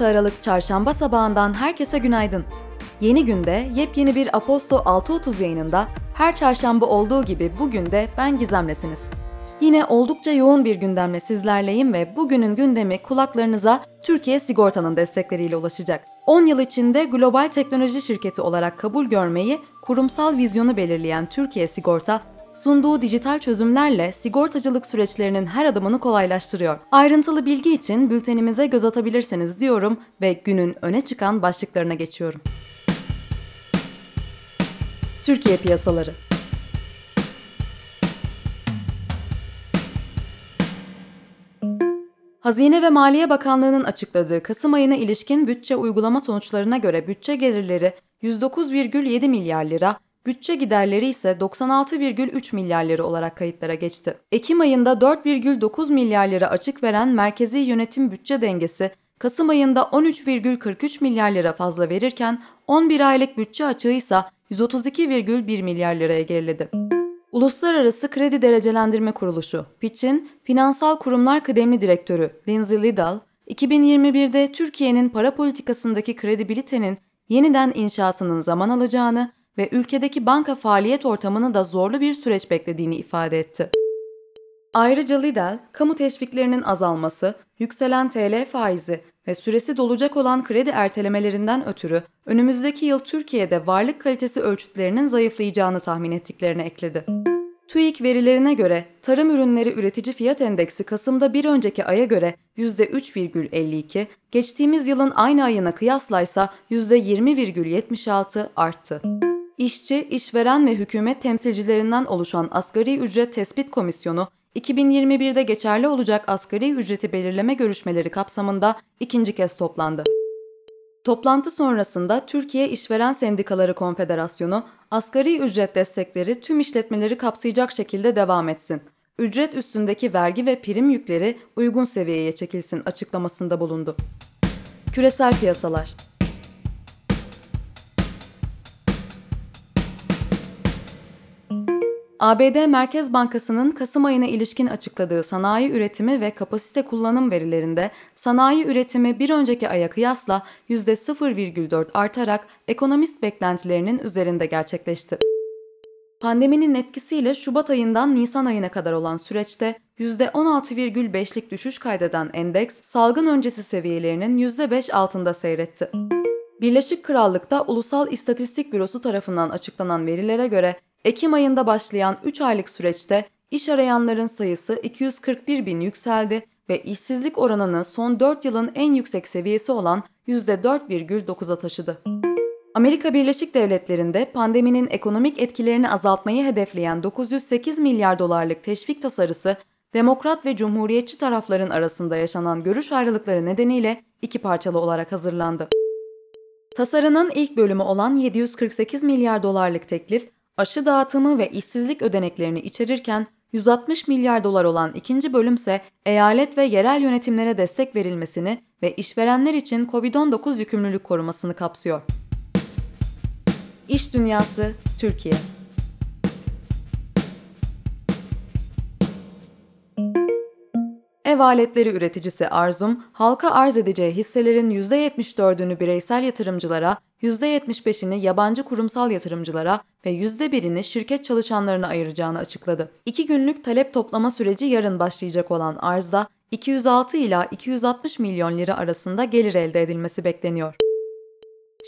16 Aralık Çarşamba sabahından herkese günaydın. Yeni günde yepyeni bir Aposto 6.30 yayınında her çarşamba olduğu gibi bugün de ben Gizem'lesiniz. Yine oldukça yoğun bir gündemle sizlerleyim ve bugünün gündemi kulaklarınıza Türkiye Sigorta'nın destekleriyle ulaşacak. 10 yıl içinde global teknoloji şirketi olarak kabul görmeyi kurumsal vizyonu belirleyen Türkiye Sigorta, sunduğu dijital çözümlerle sigortacılık süreçlerinin her adımını kolaylaştırıyor. Ayrıntılı bilgi için bültenimize göz atabilirsiniz diyorum ve günün öne çıkan başlıklarına geçiyorum. Türkiye piyasaları Hazine ve Maliye Bakanlığı'nın açıkladığı Kasım ayına ilişkin bütçe uygulama sonuçlarına göre bütçe gelirleri 109,7 milyar lira, bütçe giderleri ise 96,3 milyar lira olarak kayıtlara geçti. Ekim ayında 4,9 milyar lira açık veren merkezi yönetim bütçe dengesi, Kasım ayında 13,43 milyar lira fazla verirken 11 aylık bütçe açığı ise 132,1 milyar liraya geriledi. Uluslararası Kredi Derecelendirme Kuruluşu, Fitch'in Finansal Kurumlar Kıdemli Direktörü Lindsay Liddell, 2021'de Türkiye'nin para politikasındaki kredibilitenin yeniden inşasının zaman alacağını ve ülkedeki banka faaliyet ortamını da zorlu bir süreç beklediğini ifade etti. Ayrıca Liddell, kamu teşviklerinin azalması, yükselen TL faizi ve süresi dolacak olan kredi ertelemelerinden ötürü önümüzdeki yıl Türkiye'de varlık kalitesi ölçütlerinin zayıflayacağını tahmin ettiklerini ekledi. TÜİK verilerine göre tarım ürünleri üretici fiyat endeksi Kasım'da bir önceki aya göre %3,52, geçtiğimiz yılın aynı ayına kıyaslaysa %20,76 arttı. İşçi, işveren ve hükümet temsilcilerinden oluşan Asgari Ücret Tespit Komisyonu 2021'de geçerli olacak asgari ücreti belirleme görüşmeleri kapsamında ikinci kez toplandı. Toplantı sonrasında Türkiye İşveren Sendikaları Konfederasyonu, asgari ücret destekleri tüm işletmeleri kapsayacak şekilde devam etsin. Ücret üstündeki vergi ve prim yükleri uygun seviyeye çekilsin açıklamasında bulundu. Küresel piyasalar ABD Merkez Bankası'nın Kasım ayına ilişkin açıkladığı sanayi üretimi ve kapasite kullanım verilerinde sanayi üretimi bir önceki aya kıyasla %0,4 artarak ekonomist beklentilerinin üzerinde gerçekleşti. Pandeminin etkisiyle Şubat ayından Nisan ayına kadar olan süreçte %16,5'lik düşüş kaydeden endeks salgın öncesi seviyelerinin %5 altında seyretti. Birleşik Krallık'ta Ulusal İstatistik Bürosu tarafından açıklanan verilere göre Ekim ayında başlayan 3 aylık süreçte iş arayanların sayısı 241 bin yükseldi ve işsizlik oranını son 4 yılın en yüksek seviyesi olan %4,9'a taşıdı. Amerika Birleşik Devletleri'nde pandeminin ekonomik etkilerini azaltmayı hedefleyen 908 milyar dolarlık teşvik tasarısı, Demokrat ve Cumhuriyetçi tarafların arasında yaşanan görüş ayrılıkları nedeniyle iki parçalı olarak hazırlandı. Tasarının ilk bölümü olan 748 milyar dolarlık teklif, aşı dağıtımı ve işsizlik ödeneklerini içerirken 160 milyar dolar olan ikinci bölümse eyalet ve yerel yönetimlere destek verilmesini ve işverenler için COVID-19 yükümlülük korumasını kapsıyor. İş Dünyası Türkiye Ev aletleri üreticisi Arzum, halka arz edeceği hisselerin %74'ünü bireysel yatırımcılara, %75'ini yabancı kurumsal yatırımcılara ve %1'ini şirket çalışanlarına ayıracağını açıkladı. İki günlük talep toplama süreci yarın başlayacak olan arzda 206 ila 260 milyon lira arasında gelir elde edilmesi bekleniyor.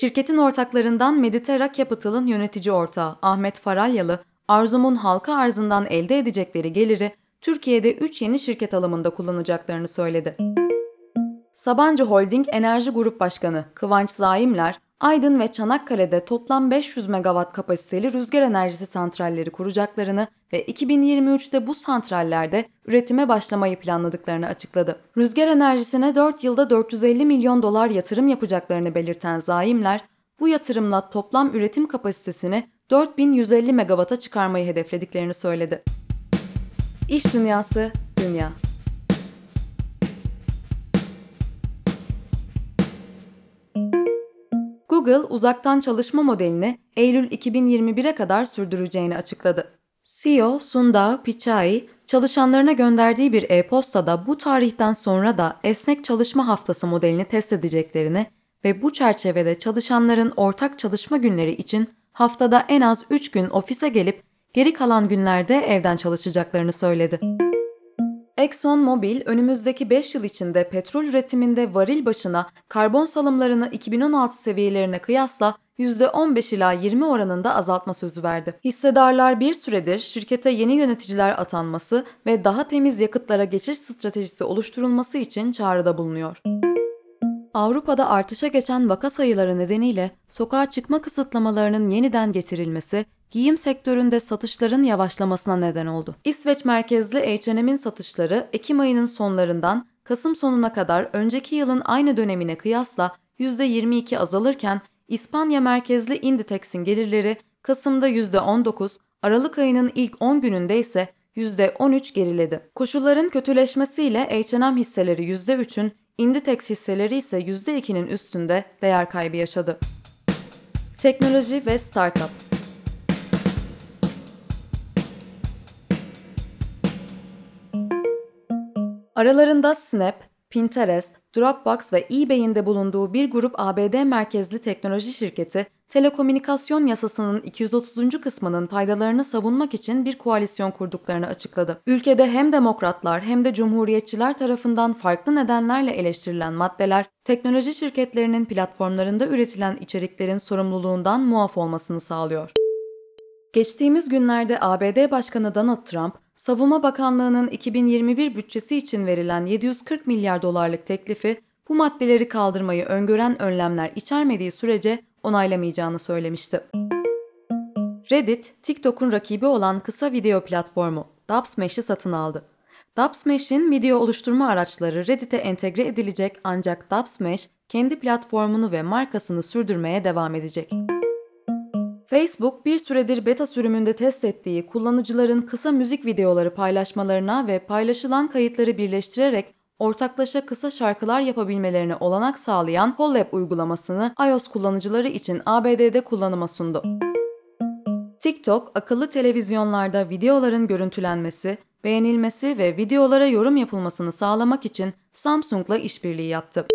Şirketin ortaklarından Mediterra Capital'ın yönetici ortağı Ahmet Faralyalı, Arzum'un halka arzından elde edecekleri geliri Türkiye'de 3 yeni şirket alımında kullanacaklarını söyledi. Sabancı Holding Enerji Grup Başkanı Kıvanç Zaimler, Aydın ve Çanakkale'de toplam 500 megawatt kapasiteli rüzgar enerjisi santralleri kuracaklarını ve 2023'te bu santrallerde üretime başlamayı planladıklarını açıkladı. Rüzgar enerjisine 4 yılda 450 milyon dolar yatırım yapacaklarını belirten zaimler, bu yatırımla toplam üretim kapasitesini 4150 megawatt'a çıkarmayı hedeflediklerini söyledi. İş Dünyası Dünya Google uzaktan çalışma modelini Eylül 2021'e kadar sürdüreceğini açıkladı. CEO Sundar Pichai, Çalışanlarına gönderdiği bir e-postada bu tarihten sonra da esnek çalışma haftası modelini test edeceklerini ve bu çerçevede çalışanların ortak çalışma günleri için haftada en az 3 gün ofise gelip geri kalan günlerde evden çalışacaklarını söyledi. Exxon Mobil önümüzdeki 5 yıl içinde petrol üretiminde varil başına karbon salımlarını 2016 seviyelerine kıyasla %15 ila 20 oranında azaltma sözü verdi. Hissedarlar bir süredir şirkete yeni yöneticiler atanması ve daha temiz yakıtlara geçiş stratejisi oluşturulması için çağrıda bulunuyor. Avrupa'da artışa geçen vaka sayıları nedeniyle sokağa çıkma kısıtlamalarının yeniden getirilmesi giyim sektöründe satışların yavaşlamasına neden oldu. İsveç merkezli H&M'in satışları Ekim ayının sonlarından Kasım sonuna kadar önceki yılın aynı dönemine kıyasla %22 azalırken İspanya merkezli Inditex'in gelirleri Kasım'da %19, Aralık ayının ilk 10 gününde ise %13 geriledi. Koşulların kötüleşmesiyle H&M hisseleri %3'ün, Inditex hisseleri ise %2'nin üstünde değer kaybı yaşadı. Teknoloji ve Startup Aralarında Snap, Pinterest, Dropbox ve eBay'in de bulunduğu bir grup ABD merkezli teknoloji şirketi, telekomünikasyon yasasının 230. kısmının faydalarını savunmak için bir koalisyon kurduklarını açıkladı. Ülkede hem demokratlar hem de cumhuriyetçiler tarafından farklı nedenlerle eleştirilen maddeler, teknoloji şirketlerinin platformlarında üretilen içeriklerin sorumluluğundan muaf olmasını sağlıyor. Geçtiğimiz günlerde ABD Başkanı Donald Trump, Savunma Bakanlığı'nın 2021 bütçesi için verilen 740 milyar dolarlık teklifi bu maddeleri kaldırmayı öngören önlemler içermediği sürece onaylamayacağını söylemişti. Reddit, TikTok'un rakibi olan kısa video platformu Dubsmash'i satın aldı. Dubsmash'in video oluşturma araçları Reddit'e entegre edilecek ancak Dubsmash kendi platformunu ve markasını sürdürmeye devam edecek. Facebook bir süredir beta sürümünde test ettiği kullanıcıların kısa müzik videoları paylaşmalarına ve paylaşılan kayıtları birleştirerek ortaklaşa kısa şarkılar yapabilmelerine olanak sağlayan Collab uygulamasını iOS kullanıcıları için ABD'de kullanıma sundu. TikTok, akıllı televizyonlarda videoların görüntülenmesi, beğenilmesi ve videolara yorum yapılmasını sağlamak için Samsung'la işbirliği yaptı.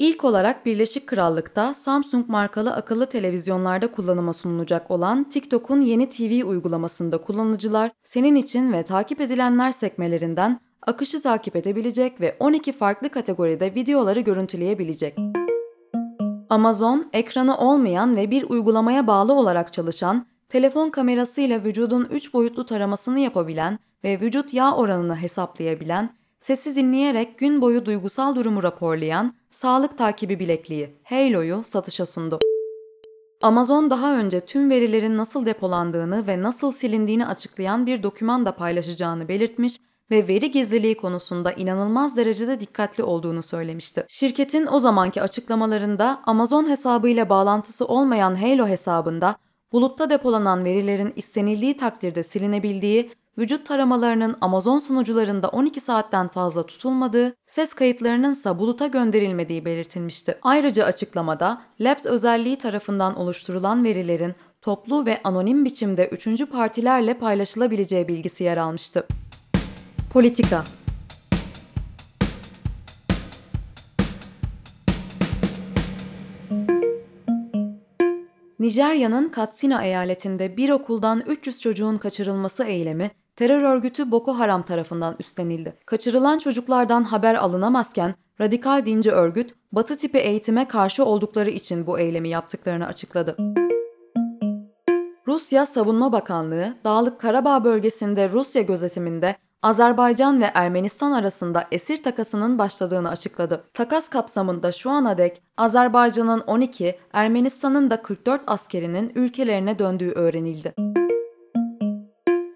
İlk olarak Birleşik Krallık'ta Samsung markalı akıllı televizyonlarda kullanıma sunulacak olan TikTok'un yeni TV uygulamasında kullanıcılar senin için ve takip edilenler sekmelerinden akışı takip edebilecek ve 12 farklı kategoride videoları görüntüleyebilecek. Amazon, ekranı olmayan ve bir uygulamaya bağlı olarak çalışan, telefon kamerasıyla vücudun 3 boyutlu taramasını yapabilen ve vücut yağ oranını hesaplayabilen sesi dinleyerek gün boyu duygusal durumu raporlayan sağlık takibi bilekliği Halo'yu satışa sundu. Amazon daha önce tüm verilerin nasıl depolandığını ve nasıl silindiğini açıklayan bir doküman da paylaşacağını belirtmiş ve veri gizliliği konusunda inanılmaz derecede dikkatli olduğunu söylemişti. Şirketin o zamanki açıklamalarında Amazon hesabıyla bağlantısı olmayan Halo hesabında bulutta depolanan verilerin istenildiği takdirde silinebildiği vücut taramalarının Amazon sunucularında 12 saatten fazla tutulmadığı, ses kayıtlarının ise buluta gönderilmediği belirtilmişti. Ayrıca açıklamada Labs özelliği tarafından oluşturulan verilerin toplu ve anonim biçimde üçüncü partilerle paylaşılabileceği bilgisi yer almıştı. Politika Nijerya'nın Katsina eyaletinde bir okuldan 300 çocuğun kaçırılması eylemi terör örgütü Boko Haram tarafından üstlenildi. Kaçırılan çocuklardan haber alınamazken radikal dinci örgüt batı tipi eğitime karşı oldukları için bu eylemi yaptıklarını açıkladı. Rusya Savunma Bakanlığı, Dağlık Karabağ bölgesinde Rusya gözetiminde Azerbaycan ve Ermenistan arasında esir takasının başladığını açıkladı. Takas kapsamında şu ana dek Azerbaycan'ın 12, Ermenistan'ın da 44 askerinin ülkelerine döndüğü öğrenildi.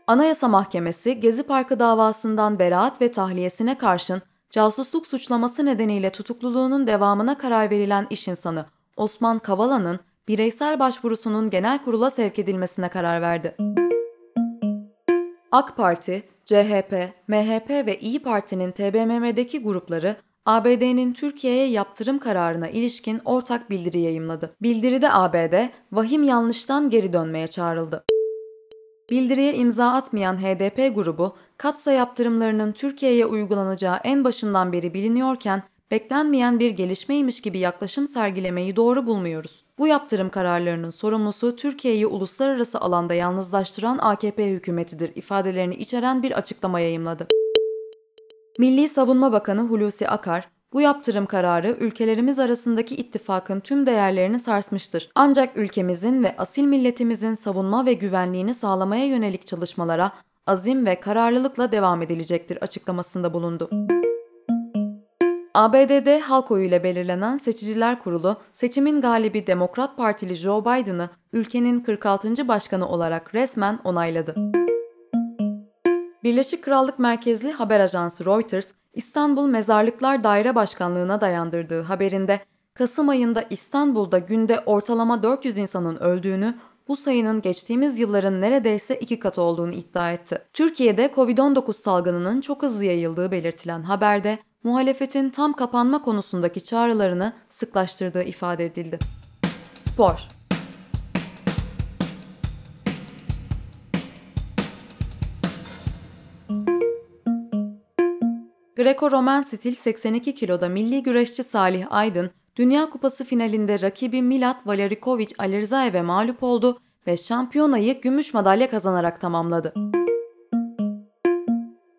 Anayasa Mahkemesi Gezi Parkı davasından beraat ve tahliyesine karşın casusluk suçlaması nedeniyle tutukluluğunun devamına karar verilen iş insanı Osman Kavala'nın bireysel başvurusunun genel kurula sevk edilmesine karar verdi. AK Parti, CHP, MHP ve İyi Parti'nin TBMM'deki grupları ABD'nin Türkiye'ye yaptırım kararına ilişkin ortak bildiri yayımladı. Bildiride ABD, vahim yanlıştan geri dönmeye çağrıldı. Bildiriye imza atmayan HDP grubu, katsa yaptırımlarının Türkiye'ye uygulanacağı en başından beri biliniyorken beklenmeyen bir gelişmeymiş gibi yaklaşım sergilemeyi doğru bulmuyoruz. Bu yaptırım kararlarının sorumlusu Türkiye'yi uluslararası alanda yalnızlaştıran AKP hükümetidir ifadelerini içeren bir açıklama yayımladı. Milli Savunma Bakanı Hulusi Akar, bu yaptırım kararı ülkelerimiz arasındaki ittifakın tüm değerlerini sarsmıştır. Ancak ülkemizin ve asil milletimizin savunma ve güvenliğini sağlamaya yönelik çalışmalara azim ve kararlılıkla devam edilecektir açıklamasında bulundu. ABD'de halk oyuyla belirlenen Seçiciler Kurulu, seçimin galibi Demokrat Partili Joe Biden'ı ülkenin 46. başkanı olarak resmen onayladı. Birleşik Krallık merkezli haber ajansı Reuters, İstanbul Mezarlıklar Daire Başkanlığı'na dayandırdığı haberinde Kasım ayında İstanbul'da günde ortalama 400 insanın öldüğünü, bu sayının geçtiğimiz yılların neredeyse iki katı olduğunu iddia etti. Türkiye'de Covid-19 salgınının çok hızlı yayıldığı belirtilen haberde muhalefetin tam kapanma konusundaki çağrılarını sıklaştırdığı ifade edildi. Spor Greko-Romen stil 82 kiloda milli güreşçi Salih Aydın, Dünya Kupası finalinde rakibi Milat Valerikovic Alirzayev'e mağlup oldu ve şampiyonayı gümüş madalya kazanarak tamamladı.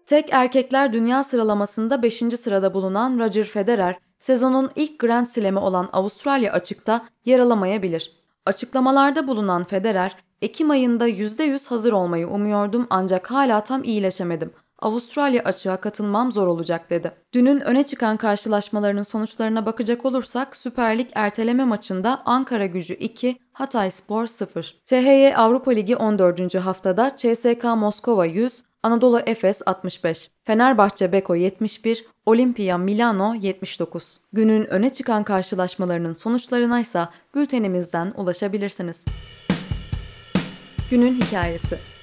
Tek erkekler dünya sıralamasında 5. sırada bulunan Roger Federer, sezonun ilk Grand Slam'i olan Avustralya açıkta yer alamayabilir. Açıklamalarda bulunan Federer, Ekim ayında %100 hazır olmayı umuyordum ancak hala tam iyileşemedim. Avustralya açığa katılmam zor olacak dedi. Dünün öne çıkan karşılaşmalarının sonuçlarına bakacak olursak Süper Lig erteleme maçında Ankara Gücü 2, Hatay Spor 0. THY Avrupa Ligi 14. haftada CSK Moskova 100, Anadolu Efes 65, Fenerbahçe Beko 71, Olimpia Milano 79. Günün öne çıkan karşılaşmalarının sonuçlarına ise bültenimizden ulaşabilirsiniz. Günün hikayesi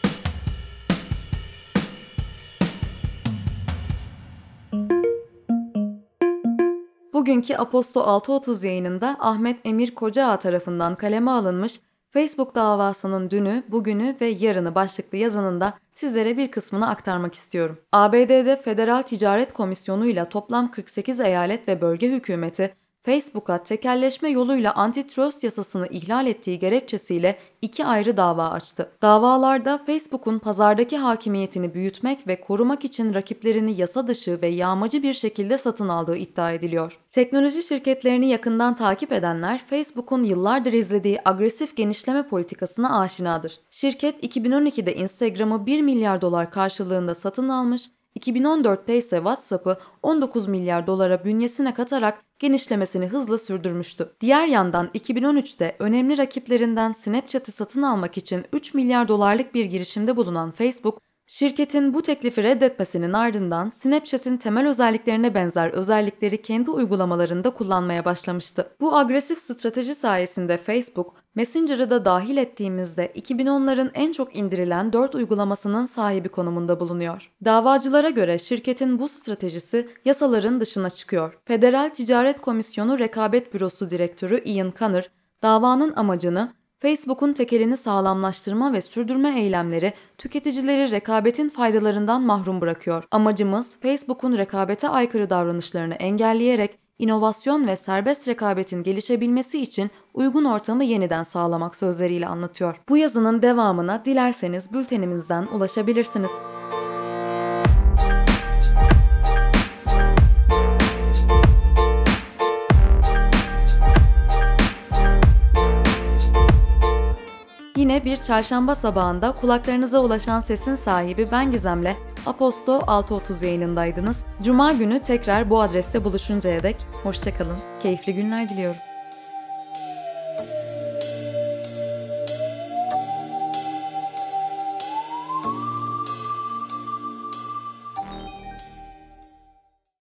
Bugünkü Aposto 6.30 yayınında Ahmet Emir Kocaağ tarafından kaleme alınmış Facebook davasının dünü, bugünü ve yarını başlıklı yazınında sizlere bir kısmını aktarmak istiyorum. ABD'de Federal Ticaret Komisyonu ile toplam 48 eyalet ve bölge hükümeti Facebook'a tekelleşme yoluyla antitrust yasasını ihlal ettiği gerekçesiyle iki ayrı dava açtı. Davalarda Facebook'un pazardaki hakimiyetini büyütmek ve korumak için rakiplerini yasa dışı ve yağmacı bir şekilde satın aldığı iddia ediliyor. Teknoloji şirketlerini yakından takip edenler Facebook'un yıllardır izlediği agresif genişleme politikasına aşinadır. Şirket 2012'de Instagram'ı 1 milyar dolar karşılığında satın almış 2014'te ise WhatsApp'ı 19 milyar dolara bünyesine katarak genişlemesini hızla sürdürmüştü. Diğer yandan 2013'te önemli rakiplerinden Snapchat'ı satın almak için 3 milyar dolarlık bir girişimde bulunan Facebook, Şirketin bu teklifi reddetmesinin ardından Snapchat'in temel özelliklerine benzer özellikleri kendi uygulamalarında kullanmaya başlamıştı. Bu agresif strateji sayesinde Facebook, Messenger'ı da dahil ettiğimizde 2010'ların en çok indirilen 4 uygulamasının sahibi konumunda bulunuyor. Davacılara göre şirketin bu stratejisi yasaların dışına çıkıyor. Federal Ticaret Komisyonu Rekabet Bürosu Direktörü Ian Conner, davanın amacını Facebook'un tekelini sağlamlaştırma ve sürdürme eylemleri tüketicileri rekabetin faydalarından mahrum bırakıyor. Amacımız Facebook'un rekabete aykırı davranışlarını engelleyerek inovasyon ve serbest rekabetin gelişebilmesi için uygun ortamı yeniden sağlamak sözleriyle anlatıyor. Bu yazının devamına dilerseniz bültenimizden ulaşabilirsiniz. Yine bir çarşamba sabahında kulaklarınıza ulaşan sesin sahibi ben Gizem'le Aposto 6.30 yayınındaydınız. Cuma günü tekrar bu adreste buluşuncaya dek hoşçakalın, keyifli günler diliyorum.